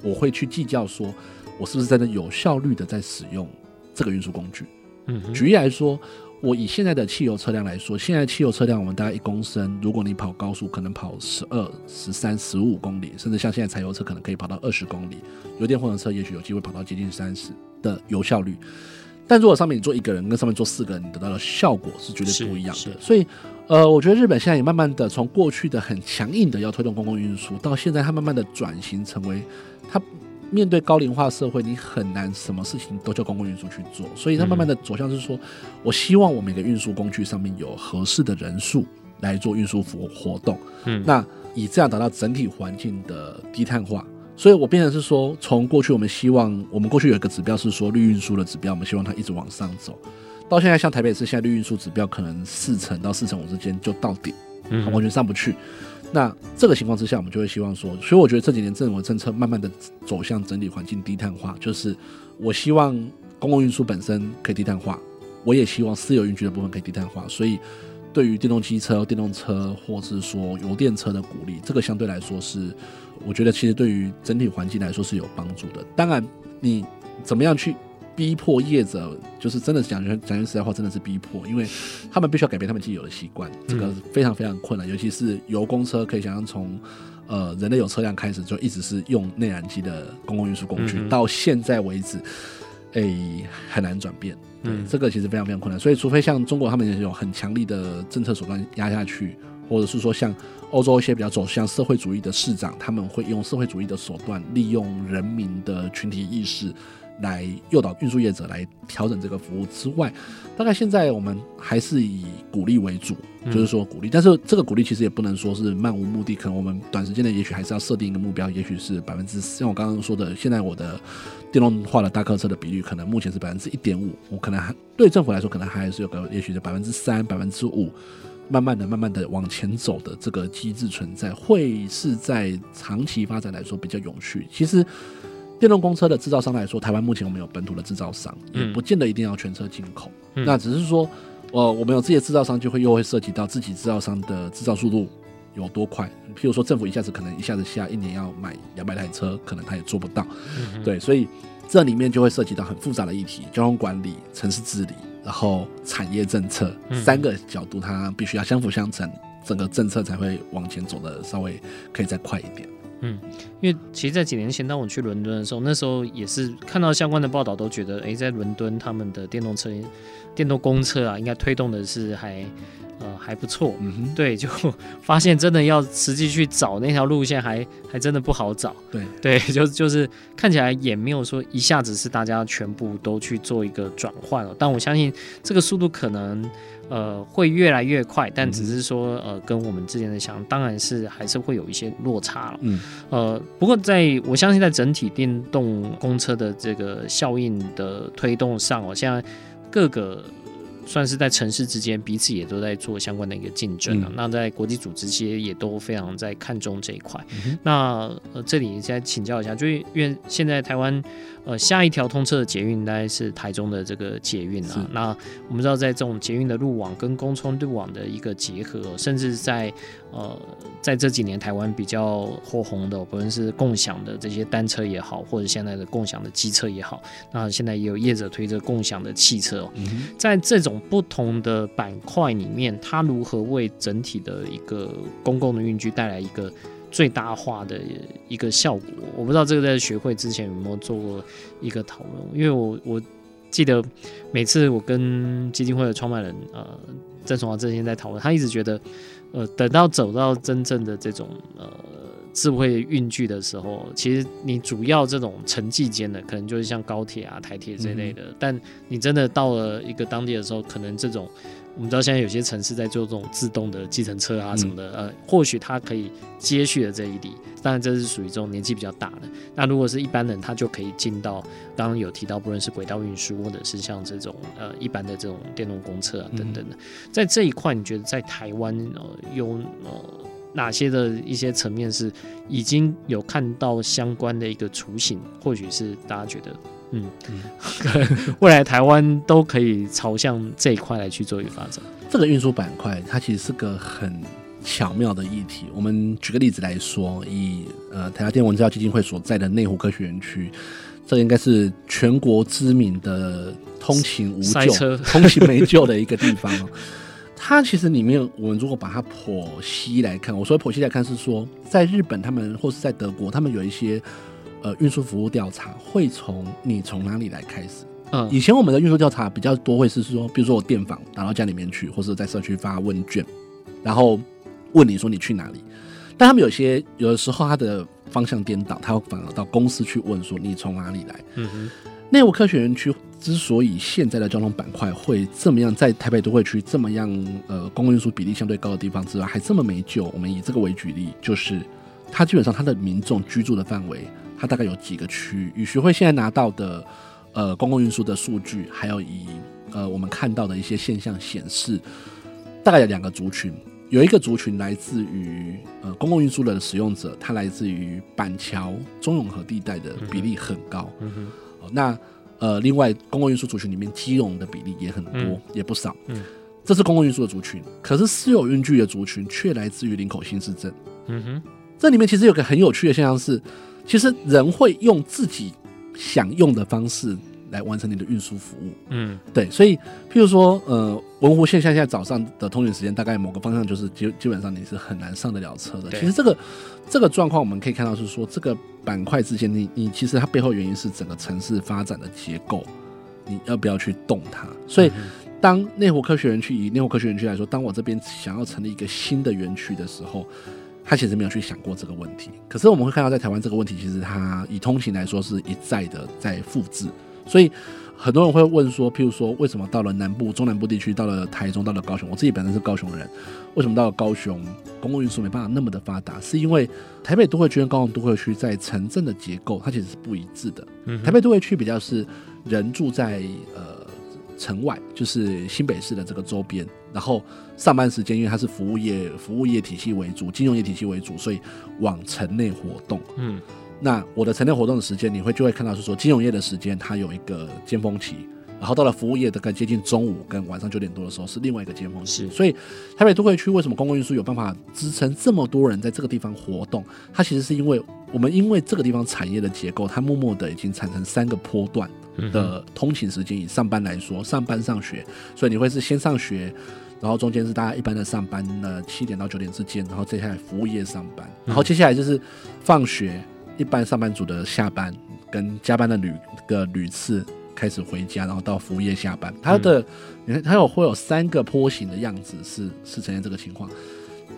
Speaker 2: 我会去计较说。我是不是真的有效率的在使用这个运输工具？嗯，举例来说，我以现在的汽油车辆来说，现在汽油车辆我们大概一公升，如果你跑高速，可能跑十二、十三、十五公里，甚至像现在柴油车可能可以跑到二十公里，油电混合车也许有机会跑到接近三十的油效率。但如果上面你坐一个人，跟上面坐四个人，你得到的效果是绝对不一样的。所以，呃，我觉得日本现在也慢慢的从过去的很强硬的要推动公共运输，到现在它慢慢的转型成为它。面对高龄化社会，你很难什么事情都叫公共运输去做，所以它慢慢的走向是说，我希望我每个运输工具上面有合适的人数来做运输服务活动，嗯，那以这样达到整体环境的低碳化，所以我变成是说，从过去我们希望，我们过去有一个指标是说绿运输的指标，我们希望它一直往上走，到现在像台北市现在绿运输指标可能四成到四成五之间就到顶，嗯，完全上不去。那这个情况之下，我们就会希望说，所以我觉得这几年政府政策慢慢的走向整体环境低碳化，就是我希望公共运输本身可以低碳化，我也希望私有运具的部分可以低碳化。所以，对于电动机车、电动车或是说油电车的鼓励，这个相对来说是，我觉得其实对于整体环境来说是有帮助的。当然，你怎么样去？逼迫业者就是真的讲句讲句实在话，真的是逼迫，因为他们必须要改变他们既有的习惯，这个非常非常困难。尤其是油公车，可以想象从呃人类有车辆开始，就一直是用内燃机的公共运输工具，到现在为止，诶很难转变。对，这个其实非常非常困难。所以，除非像中国他们也有很强力的政策手段压下去，或者是说像欧洲一些比较走向社会主义的市长，他们会用社会主义的手段，利用人民的群体意识。来诱导运输业者来调整这个服务之外，大概现在我们还是以鼓励为主，就是说鼓励。但是这个鼓励其实也不能说是漫无目的，可能我们短时间内也许还是要设定一个目标，也许是百分之，像我刚刚说的，现在我的电动化的大客车的比率可能目前是百分之一点五，我可能还对政府来说可能还是有个也许是百分之三、百分之五，慢慢的、慢慢的往前走的这个机制存在，会是在长期发展来说比较永续。其实。电动公车的制造商来说，台湾目前我们有本土的制造商，也不见得一定要全车进口。嗯、那只是说，呃，我们有自己的制造商，就会又会涉及到自己制造商的制造速度有多快。譬如说，政府一下子可能一下子下一年要买两百台车，可能他也做不到。嗯、对，所以这里面就会涉及到很复杂的议题：交通管理、城市治理，然后产业政策三个角度，它必须要相辅相成，整个政策才会往前走的稍微可以再快一点。
Speaker 1: 嗯，因为其实，在几年前，当我去伦敦的时候，那时候也是看到相关的报道，都觉得，哎，在伦敦他们的电动车、电动公车啊，应该推动的是还呃还不错。嗯哼，对，就 发现真的要实际去找那条路线还，还还真的不好找。
Speaker 2: 对
Speaker 1: 对，就就是看起来也没有说一下子是大家全部都去做一个转换了，但我相信这个速度可能。呃，会越来越快，但只是说，呃，跟我们之前的想，当然是还是会有一些落差了。嗯，呃，不过在我相信，在整体电动公车的这个效应的推动上，哦，现在各个。算是在城市之间彼此也都在做相关的一个竞争啊。嗯、那在国际组织其实也都非常在看重这一块。嗯、那呃，这里再请教一下，就是因为现在台湾呃下一条通车的捷运，应该是台中的这个捷运啊。那我们知道，在这种捷运的路网跟公充路网的一个结合，甚至在呃在这几年台湾比较火红的，不论是共享的这些单车也好，或者现在的共享的机车也好，那现在也有业者推着共享的汽车哦。嗯、在这种不同的板块里面，它如何为整体的一个公共的运具带来一个最大化的一个效果？我不知道这个在学会之前有没有做过一个讨论，因为我我记得每次我跟基金会的创办人呃郑崇华之前在讨论，他一直觉得呃等到走到真正的这种呃。智慧运具的时候，其实你主要这种城际间的，可能就是像高铁啊、台铁这类的。但你真的到了一个当地的时候，可能这种我们知道现在有些城市在做这种自动的计程车啊什么的，嗯、呃，或许它可以接续了这一例。当然，这是属于这种年纪比较大的。那如果是一般人，他就可以进到刚刚有提到，不论是轨道运输，或者是像这种呃一般的这种电动公车啊等等的，嗯、在这一块，你觉得在台湾呃有呃？哪些的一些层面是已经有看到相关的一个雏形，或许是大家觉得，嗯，嗯 未来台湾都可以朝向这一块来去做一个发展。
Speaker 2: 这个运输板块它其实是个很巧妙的议题。我们举个例子来说，以呃台达电文教基金会所在的内湖科学园区，这应该是全国知名的通勤无救、车通勤没救的一个地方。它其实里面，我们如果把它剖析来看，我说剖析来看是说，在日本他们或是在德国，他们有一些呃运输服务调查，会从你从哪里来开始。嗯，以前我们的运输调查比较多会是说，比如说我电访打到家里面去，或者在社区发问卷，然后问你说你去哪里。但他们有些有的时候他的方向颠倒，他会反而到公司去问说你从哪里来。嗯哼，内务科学园区。之所以现在的交通板块会这么样，在台北都会区这么样，呃，公共运输比例相对高的地方之外，还这么没救。我们以这个为举例，就是它基本上它的民众居住的范围，它大概有几个区域。与学会现在拿到的，呃，公共运输的数据，还有以呃我们看到的一些现象显示，大概有两个族群，有一个族群来自于呃公共运输的使用者，它来自于板桥、中永和地带的比例很高。嗯哼，哦，那。呃，另外，公共运输族群里面，基隆的比例也很多，嗯、也不少。嗯，这是公共运输的族群，可是私有运具的族群却来自于林口新市镇。嗯哼，这里面其实有个很有趣的现象是，其实人会用自己想用的方式。来完成你的运输服务，嗯，对，所以譬如说，呃，文湖线现在早上的通勤时间，大概某个方向就是基基本上你是很难上得了车的。其实这个这个状况，我们可以看到是说，这个板块之间，你你其实它背后原因是整个城市发展的结构，你要不要去动它？所以，当内湖科学园区以内湖科学园区来说，当我这边想要成立一个新的园区的时候，他其实没有去想过这个问题。可是我们会看到，在台湾这个问题，其实它以通勤来说是一再的在复制。所以很多人会问说，譬如说，为什么到了南部、中南部地区，到了台中、到了高雄，我自己本身是高雄人，为什么到了高雄，公共运输没办法那么的发达？是因为台北都会区跟高雄都会区在城镇的结构，它其实是不一致的。台北都会区比较是人住在呃城外，就是新北市的这个周边，然后上班时间因为它是服务业、服务业体系为主、金融业体系为主，所以往城内活动。嗯。那我的城内活动的时间，你会就会看到是说金融业的时间，它有一个尖峰期，然后到了服务业的更接近中午跟晚上九点多的时候是另外一个尖峰期。是，所以台北都会区为什么公共运输有办法支撑这么多人在这个地方活动？它其实是因为我们因为这个地方产业的结构，它默默的已经产生三个波段的通勤时间。以上班来说，上班上学，所以你会是先上学。然后中间是大家一般的上班的七点到九点之间，然后接下来服务业上班，然后接下来就是放学，一般上班族的下班跟加班的旅个旅次开始回家，然后到服务业下班。它的你看它有会有三个坡形的样子是，是是呈现这个情况。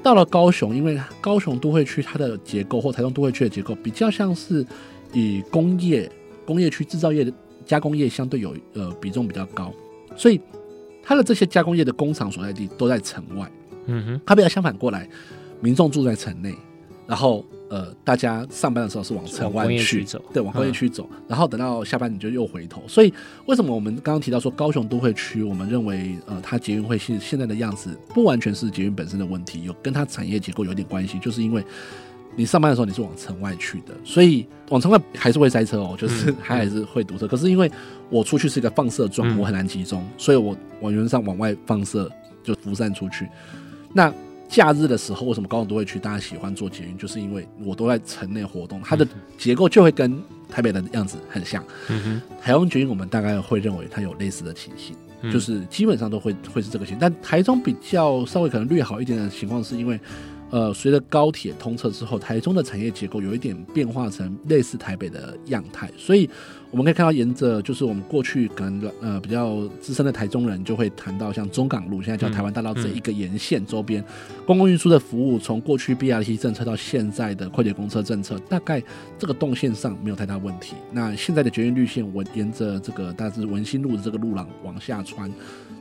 Speaker 2: 到了高雄，因为高雄都会区它的结构或台中都会区的结构比较像是以工业工业区制造业的加工业相对有呃比重比较高，所以。它的这些加工业的工厂所在地都在城外，嗯哼，它比较相反过来，民众住在城内，然后呃，大家上班的时候是往城外去走，对，往工业区走，嗯，然后等到下班你就又回头。所以为什么我们刚刚提到说高雄都会区，我们认为呃，它捷运会现现在的样子不完全是捷运本身的问题，有跟它产业结构有点关系，就是因为。你上班的时候你是往城外去的，所以往城外还是会塞车哦，就是还还是会堵车。可是因为我出去是一个放射状，我很难集中，所以我往原上往外放射就辐散出去。那假日的时候，为什么高雄都会去大家喜欢坐捷运？就是因为我都在城内活动，它的结构就会跟台北的样子很像。台湾捷运我们大概会认为它有类似的情形，就是基本上都会会是这个情形。但台中比较稍微可能略好一点的情况，是因为。呃，随着高铁通车之后，台中的产业结构有一点变化成类似台北的样态，所以我们可以看到，沿着就是我们过去可能呃比较资深的台中人就会谈到，像中港路现在叫台湾大道这一个沿线周边公共运输的服务，从过去 BRT 政策到现在的快捷公车政策，大概这个动线上没有太大问题。那现在的捷运绿线，我沿着这个大致文心路的这个路廊往下穿，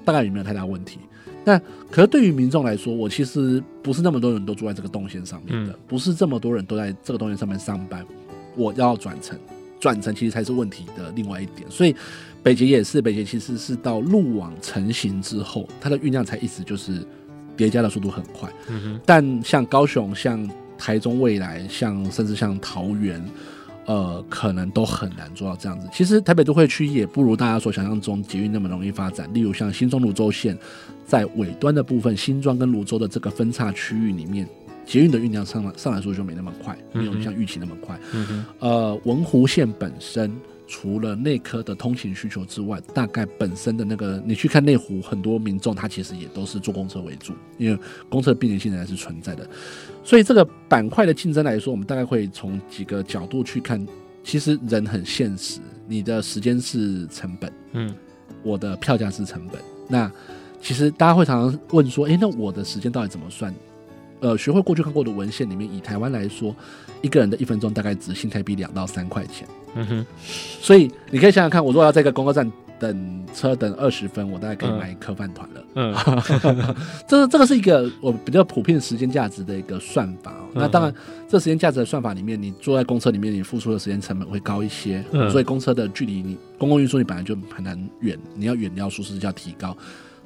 Speaker 2: 大概也没有太大问题。那可是对于民众来说，我其实不是那么多人都住在这个动线上面的，不是这么多人都在这个动线上面上班，我要转乘，转乘其实才是问题的另外一点。所以北捷也是，北捷其实是到路网成型之后，它的运量才一直就是叠加的速度很快。嗯但像高雄、像台中未来、像甚至像桃园。呃，可能都很难做到这样子。其实台北都会区也不如大家所想象中捷运那么容易发展。例如像新中芦州线，在尾端的部分，新庄跟泸州的这个分叉区域里面，捷运的运量上来上来说就没那么快，没有像预期那么快。嗯、呃，文湖线本身。除了内科的通勤需求之外，大概本身的那个，你去看内湖，很多民众他其实也都是坐公车为主，因为公车的便利性还是存在的。所以这个板块的竞争来说，我们大概会从几个角度去看。其实人很现实，你的时间是成本，嗯，我的票价是成本。那其实大家会常常问说，诶，那我的时间到底怎么算？呃，学会过去看过的文献里面，以台湾来说，一个人的一分钟大概值新台币两到三块钱。嗯哼，所以你可以想想看，我如果要在一个公交站等车等二十分，我大概可以买一颗饭团了。嗯，这个这个是一个我比较普遍时间价值的一个算法。那当然，这时间价值的算法里面，你坐在公车里面，你付出的时间成本会高一些。嗯所以公车的距离，你公共运输你本来就很难远，你要远你要舒适就要提高。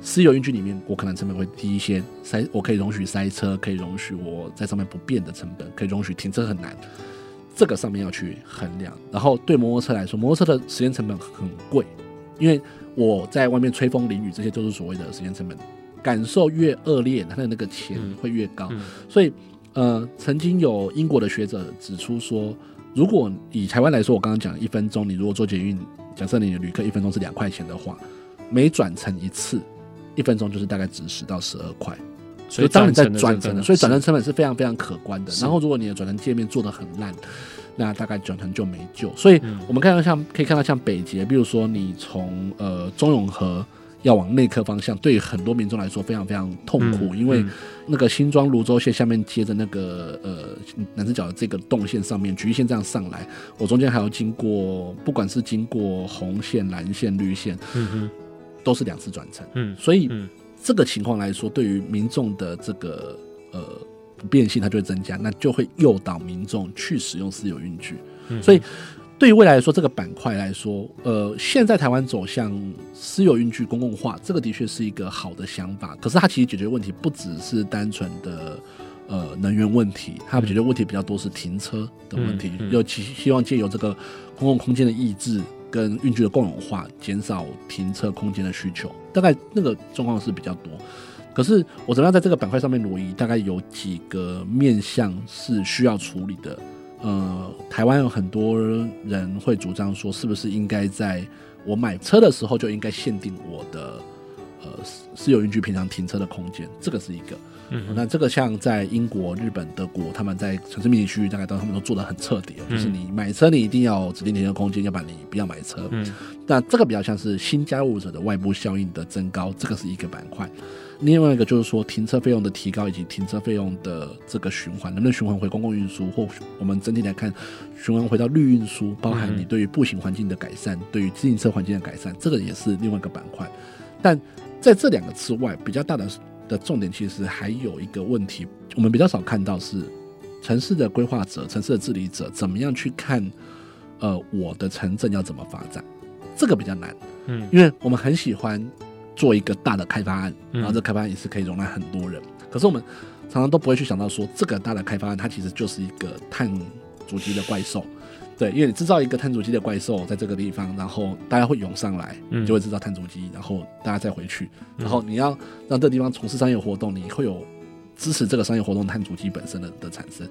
Speaker 2: 私有运具里面，我可能成本会低一些，塞我可以容许塞车，可以容许我在上面不变的成本，可以容许停车很难，这个上面要去衡量。然后对摩托车来说，摩托车的时间成本很贵，因为我在外面吹风淋雨，这些都是所谓的时间成本。感受越恶劣，它的那个钱会越高。嗯嗯、所以，呃，曾经有英国的学者指出说，如果以台湾来说，我刚刚讲一分钟，你如果做捷运，假设你的旅客一分钟是两块钱的话，每转乘一次。一分钟就是大概值十到十二块，所以当你在转乘的，所以转乘成本是非常非常可观的。然后如果你的转乘界面做的很烂，那大概转乘就没救。所以我们看到像可以看到像北捷，比如说你从呃中永和要往内科方向，对于很多民众来说非常非常痛苦，因为那个新庄泸州线下面接着那个呃南势角的这个动线上面，橘线这样上来，我中间还要经过，不管是经过红线、蓝线、绿线，嗯哼。都是两次转乘，嗯，所以这个情况来说，对于民众的这个呃不便性，它就会增加，那就会诱导民众去使用私有运具。所以对于未来来说，这个板块来说，呃，现在台湾走向私有运具公共化，这个的确是一个好的想法。可是它其实解决问题不只是单纯的呃能源问题，它解决问题比较多是停车的问题，尤其希望借由这个公共空间的抑制。跟运具的共有化，减少停车空间的需求，大概那个状况是比较多。可是我怎么样在这个板块上面挪移？大概有几个面向是需要处理的。呃，台湾有很多人会主张说，是不是应该在我买车的时候就应该限定我的呃私有运具平常停车的空间，这个是一个。嗯，那这个像在英国、日本、德国，他们在城市密集区域，大概都他们都做的很彻底，就是你买车你一定要指定停车空间，要不然你不要买车。嗯，那这个比较像是新加入者的外部效应的增高，这个是一个板块。另外一个就是说停车费用的提高以及停车费用的这个循环，能不能循环回公共运输，或我们整体来看循环回到绿运输，包含你对于步行环境的改善，对于自行车环境的改善，这个也是另外一个板块。但在这两个之外，比较大的。的重点其实还有一个问题，我们比较少看到是城市的规划者、城市的治理者怎么样去看，呃，我的城镇要怎么发展，这个比较难，嗯，因为我们很喜欢做一个大的开发案，然后这开发案也是可以容纳很多人，可是我们常常都不会去想到说，这个大的开发案它其实就是一个碳足迹的怪兽。对，因为你制造一个碳足迹的怪兽在这个地方，然后大家会涌上来，就会制造碳足迹，然后大家再回去，然后你要让这个地方从事商业活动，你会有支持这个商业活动碳足迹本身的的产生。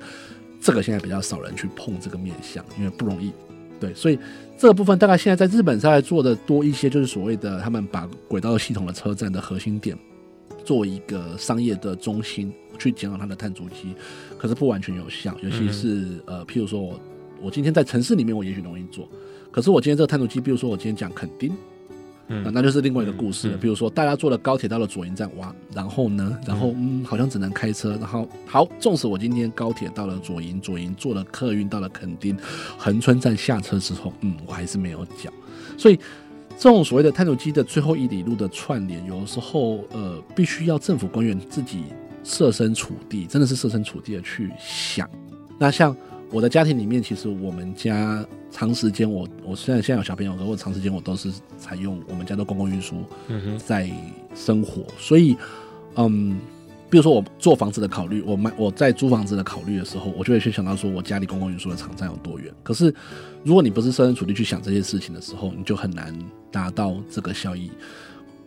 Speaker 2: 这个现在比较少人去碰这个面向，因为不容易。对，所以这个部分大概现在在日本在做的多一些，就是所谓的他们把轨道系统的车站的核心点作为一个商业的中心，去减少它的碳足迹，可是不完全有效，尤其是呃，譬如说我。我今天在城市里面，我也许容易做，可是我今天这个探路机，比如说我今天讲垦丁，嗯，那就是另外一个故事了。比如说大家坐了高铁到了左营站，哇，然后呢，然后嗯，好像只能开车，然后好，纵使我今天高铁到了左营，左营坐了客运到了垦丁，横村站下车之后，嗯，我还是没有讲。所以这种所谓的探路机的最后一里路的串联，有的时候呃，必须要政府官员自己设身处地，真的是设身处地的去想。那像。我的家庭里面，其实我们家长时间，我我虽然现在有小朋友，可我长时间我都是采用我们家的公共运输在生活，嗯、所以，嗯，比如说我做房子的考虑，我买我在租房子的考虑的时候，我就会去想到说我家里公共运输的场站有多远。可是，如果你不是设身处地去想这些事情的时候，你就很难达到这个效益。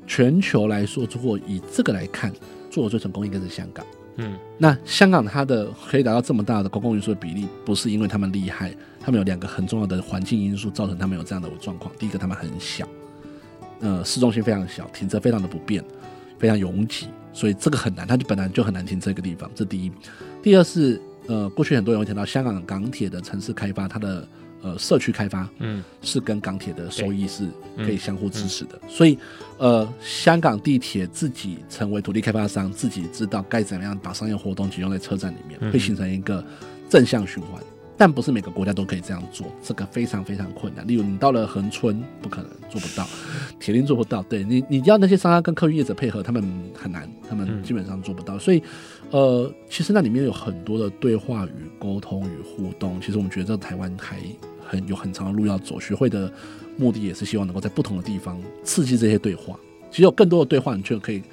Speaker 2: 全球来说，如果以这个来看，做的最成功应该是香港。嗯，那香港它的可以达到这么大的公共运输的比例，不是因为他们厉害，他们有两个很重要的环境因素造成他们有这样的状况。第一个，他们很小，呃，市中心非常小，停车非常的不便，非常拥挤，所以这个很难，它就本来就很难停车一个地方。这第一。第二是，呃，过去很多人会提到香港港铁的城市开发，它的。呃，社区开发，嗯，是跟港铁的收益是可以相互支持的，所以，呃，香港地铁自己成为土地开发商，自己知道该怎么样把商业活动集中在车站里面，会形成一个正向循环。但不是每个国家都可以这样做，这个非常非常困难。例如，你到了恒春，不可能做不到，铁定做不到。对你，你要那些商家跟客运业者配合，他们很难，他们基本上做不到。所以，呃，其实那里面有很多的对话与沟通与互动。其实我们觉得，这台湾还很有很长的路要走。学会的目的也是希望能够在不同的地方刺激这些对话。其实有更多的对话，你就可以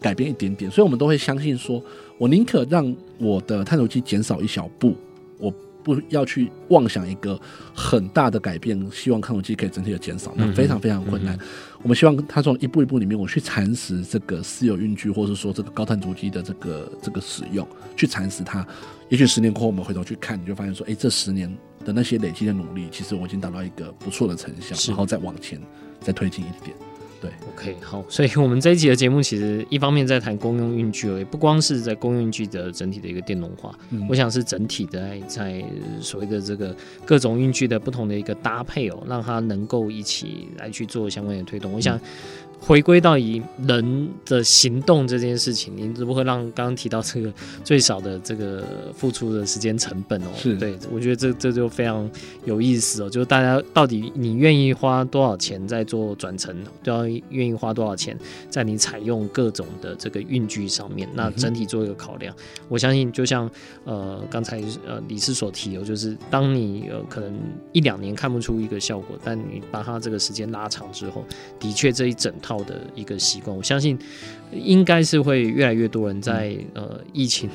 Speaker 2: 改变一点点。所以我们都会相信说，我宁可让我的探头机减少一小步，我。不要去妄想一个很大的改变，希望碳足迹可以整体的减少，那非常非常困难。嗯嗯、我们希望它从一步一步里面，我去蚕食这个私有运具，或者说这个高碳足迹的这个这个使用，去蚕食它。也许十年过后，我们回头去看，你就发现说，哎，这十年的那些累积的努力，其实我已经达到一个不错的成效，然后再往前再推进一点。对
Speaker 1: ，OK，好，所以我们这一集的节目其实一方面在谈公用运具而已，不光是在公用运具的整体的一个电动化，嗯、我想是整体的在，在所谓的这个各种运具的不同的一个搭配哦，让它能够一起来去做相关的推动。我想。嗯回归到以人的行动这件事情，你如何让刚刚提到这个最少的这个付出的时间成本哦？是对，我觉得这这就非常有意思哦。就是大家到底你愿意花多少钱在做转乘，都要愿意花多少钱在你采用各种的这个运具上面，那整体做一个考量。嗯、我相信，就像呃刚才呃理事所提哦，就是当你呃可能一两年看不出一个效果，但你把它这个时间拉长之后，的确这一整套的一个习惯，我相信应该是会越来越多人在呃疫情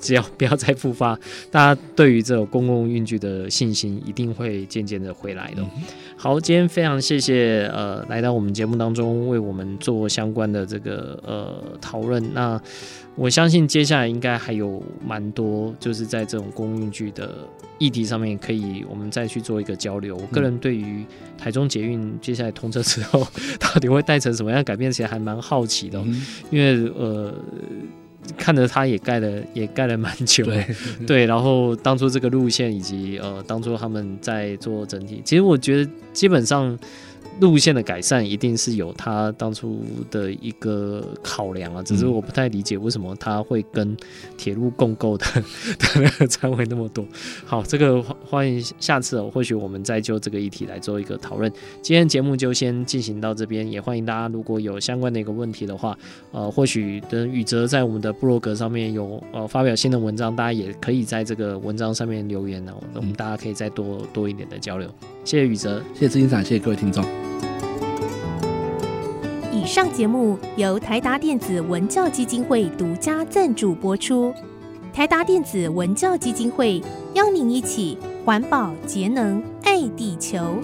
Speaker 1: 只要不要再复发，大家对于这种公共运具的信心一定会渐渐的回来的。嗯、好，今天非常谢谢呃来到我们节目当中为我们做相关的这个呃讨论。那我相信接下来应该还有蛮多，就是在这种公共运具的议题上面，可以我们再去做一个交流。我个人对于台中捷运接下来通车之后，到底会带成什么样改变，其实还蛮好奇的，嗯、因为呃。看着他也盖了，也盖了蛮久，对，对，然后当初这个路线以及呃，当初他们在做整体，其实我觉得基本上。路线的改善一定是有他当初的一个考量啊，只是我不太理解为什么他会跟铁路共构的 的那个摊位那么多。好，这个欢迎下次哦，或许我们再就这个议题来做一个讨论。今天节目就先进行到这边，也欢迎大家如果有相关的一个问题的话，呃，或许等宇哲在我们的部落格上面有呃发表新的文章，大家也可以在这个文章上面留言呢，我们大家可以再多多一点的交流。谢谢宇哲，
Speaker 2: 谢谢资金长，谢谢各位听众。
Speaker 3: 以上节目由台达电子文教基金会独家赞助播出。台达电子文教基金会邀您一起环保节能爱地球。